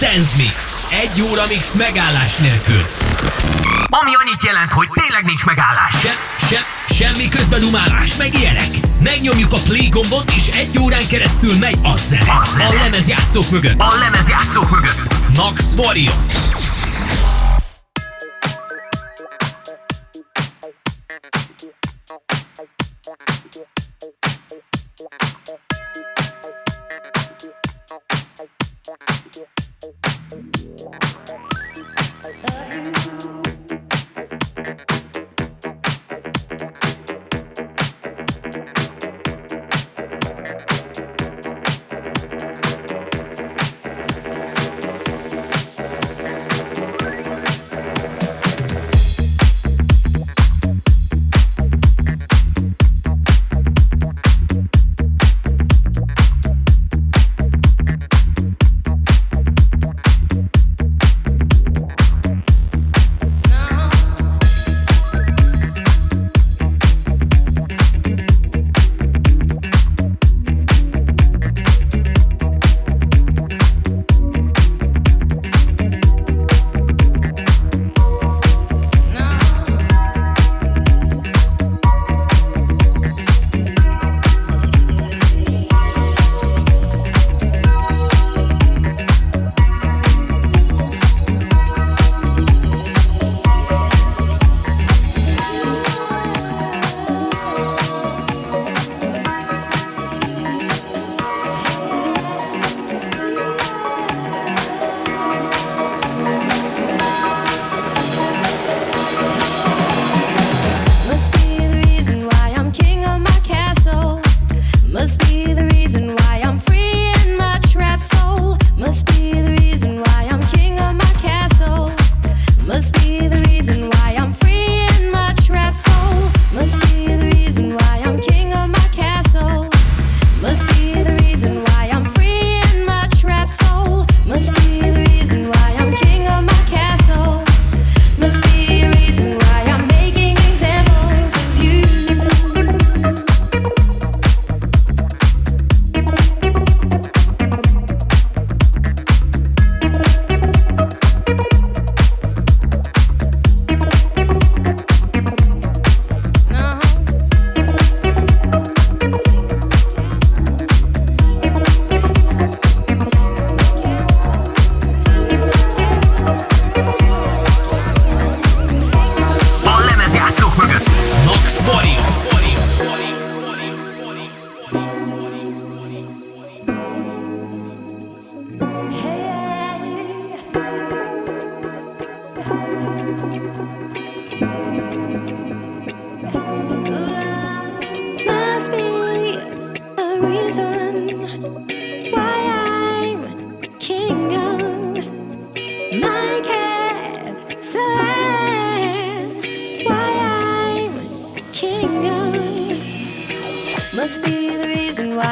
Sense Mix. Egy óra mix megállás nélkül. Ami annyit jelent, hogy tényleg nincs megállás. Se, se, semmi közben umálás, meg ilyenek. Megnyomjuk a play gombot, és egy órán keresztül megy a zene. A lemezjátszók mögött. A lemezjátszók mögött. Max Warrior.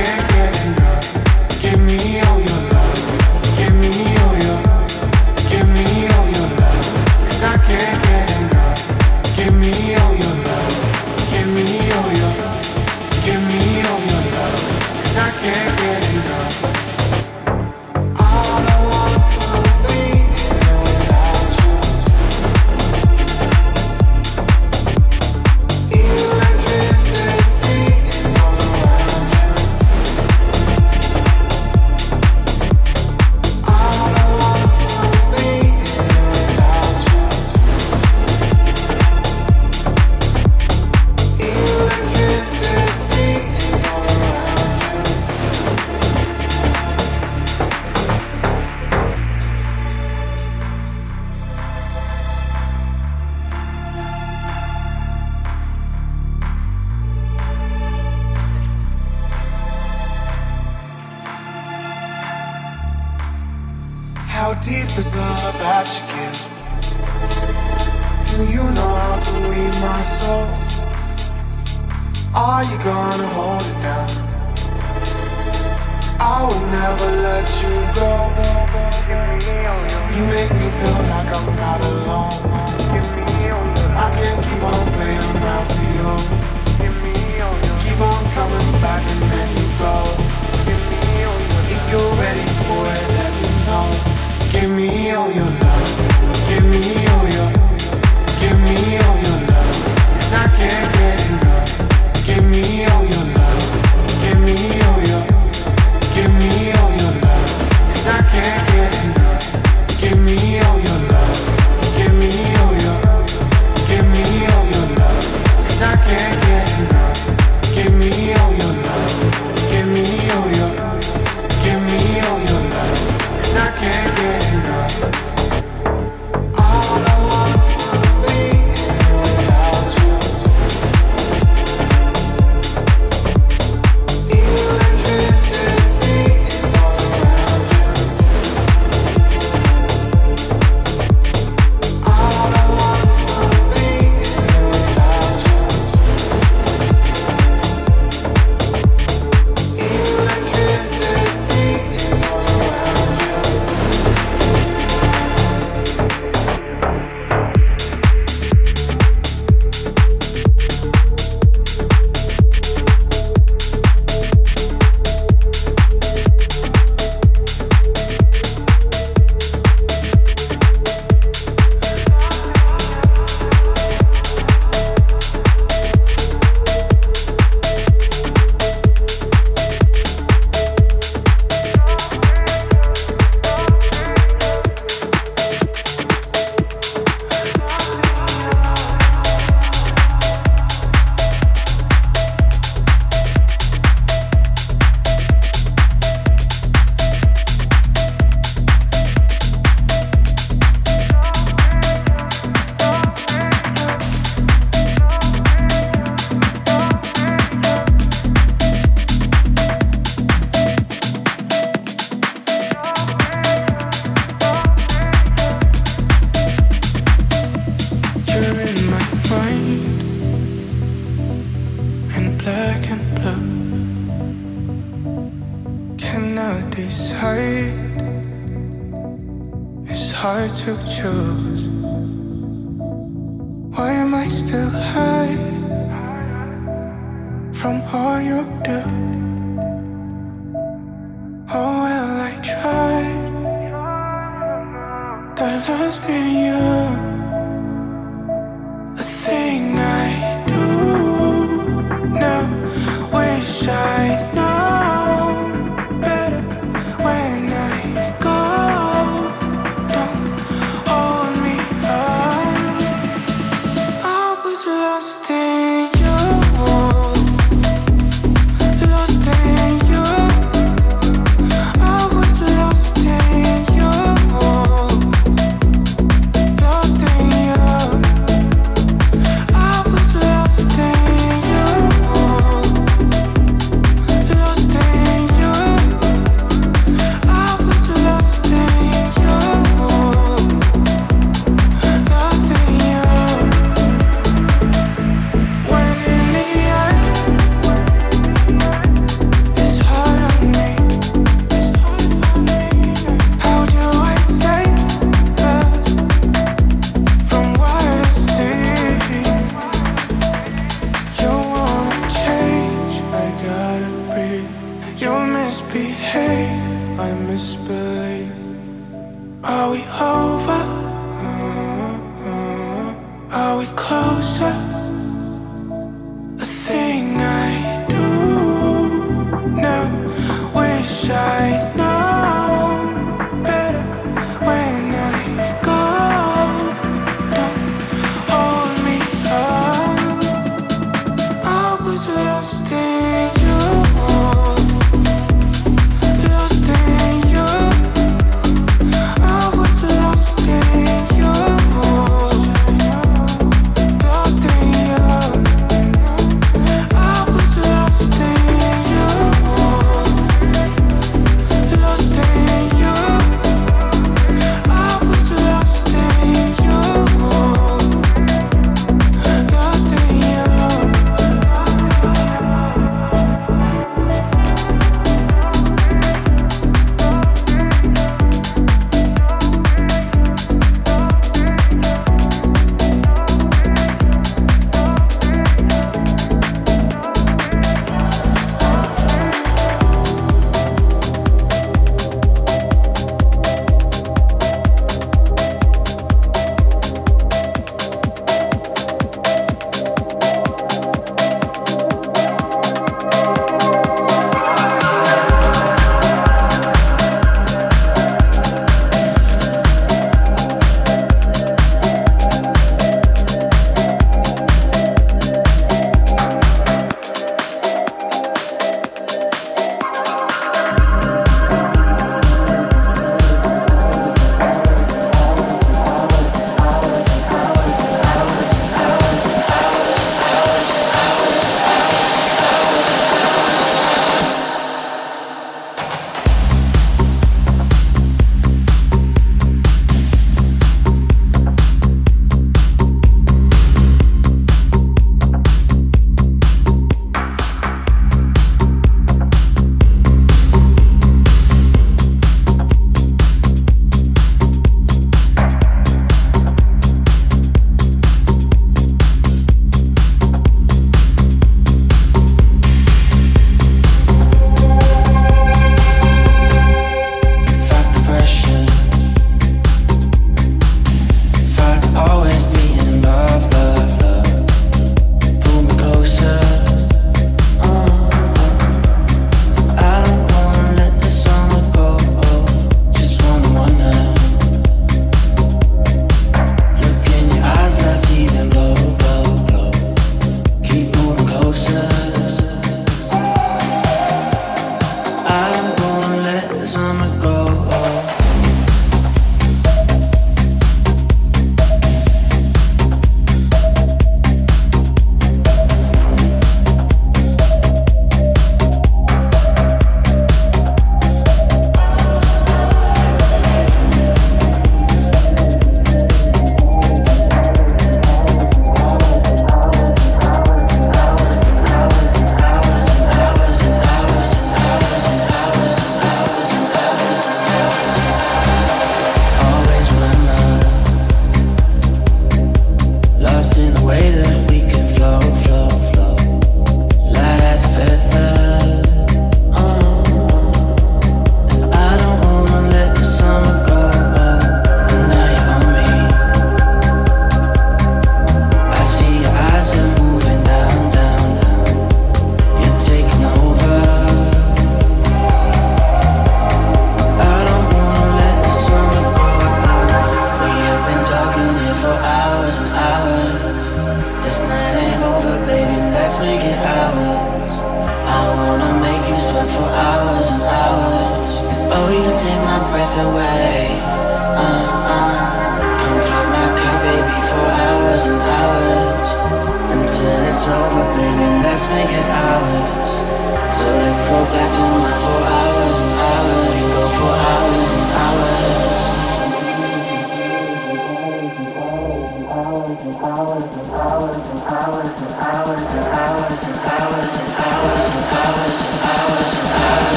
Give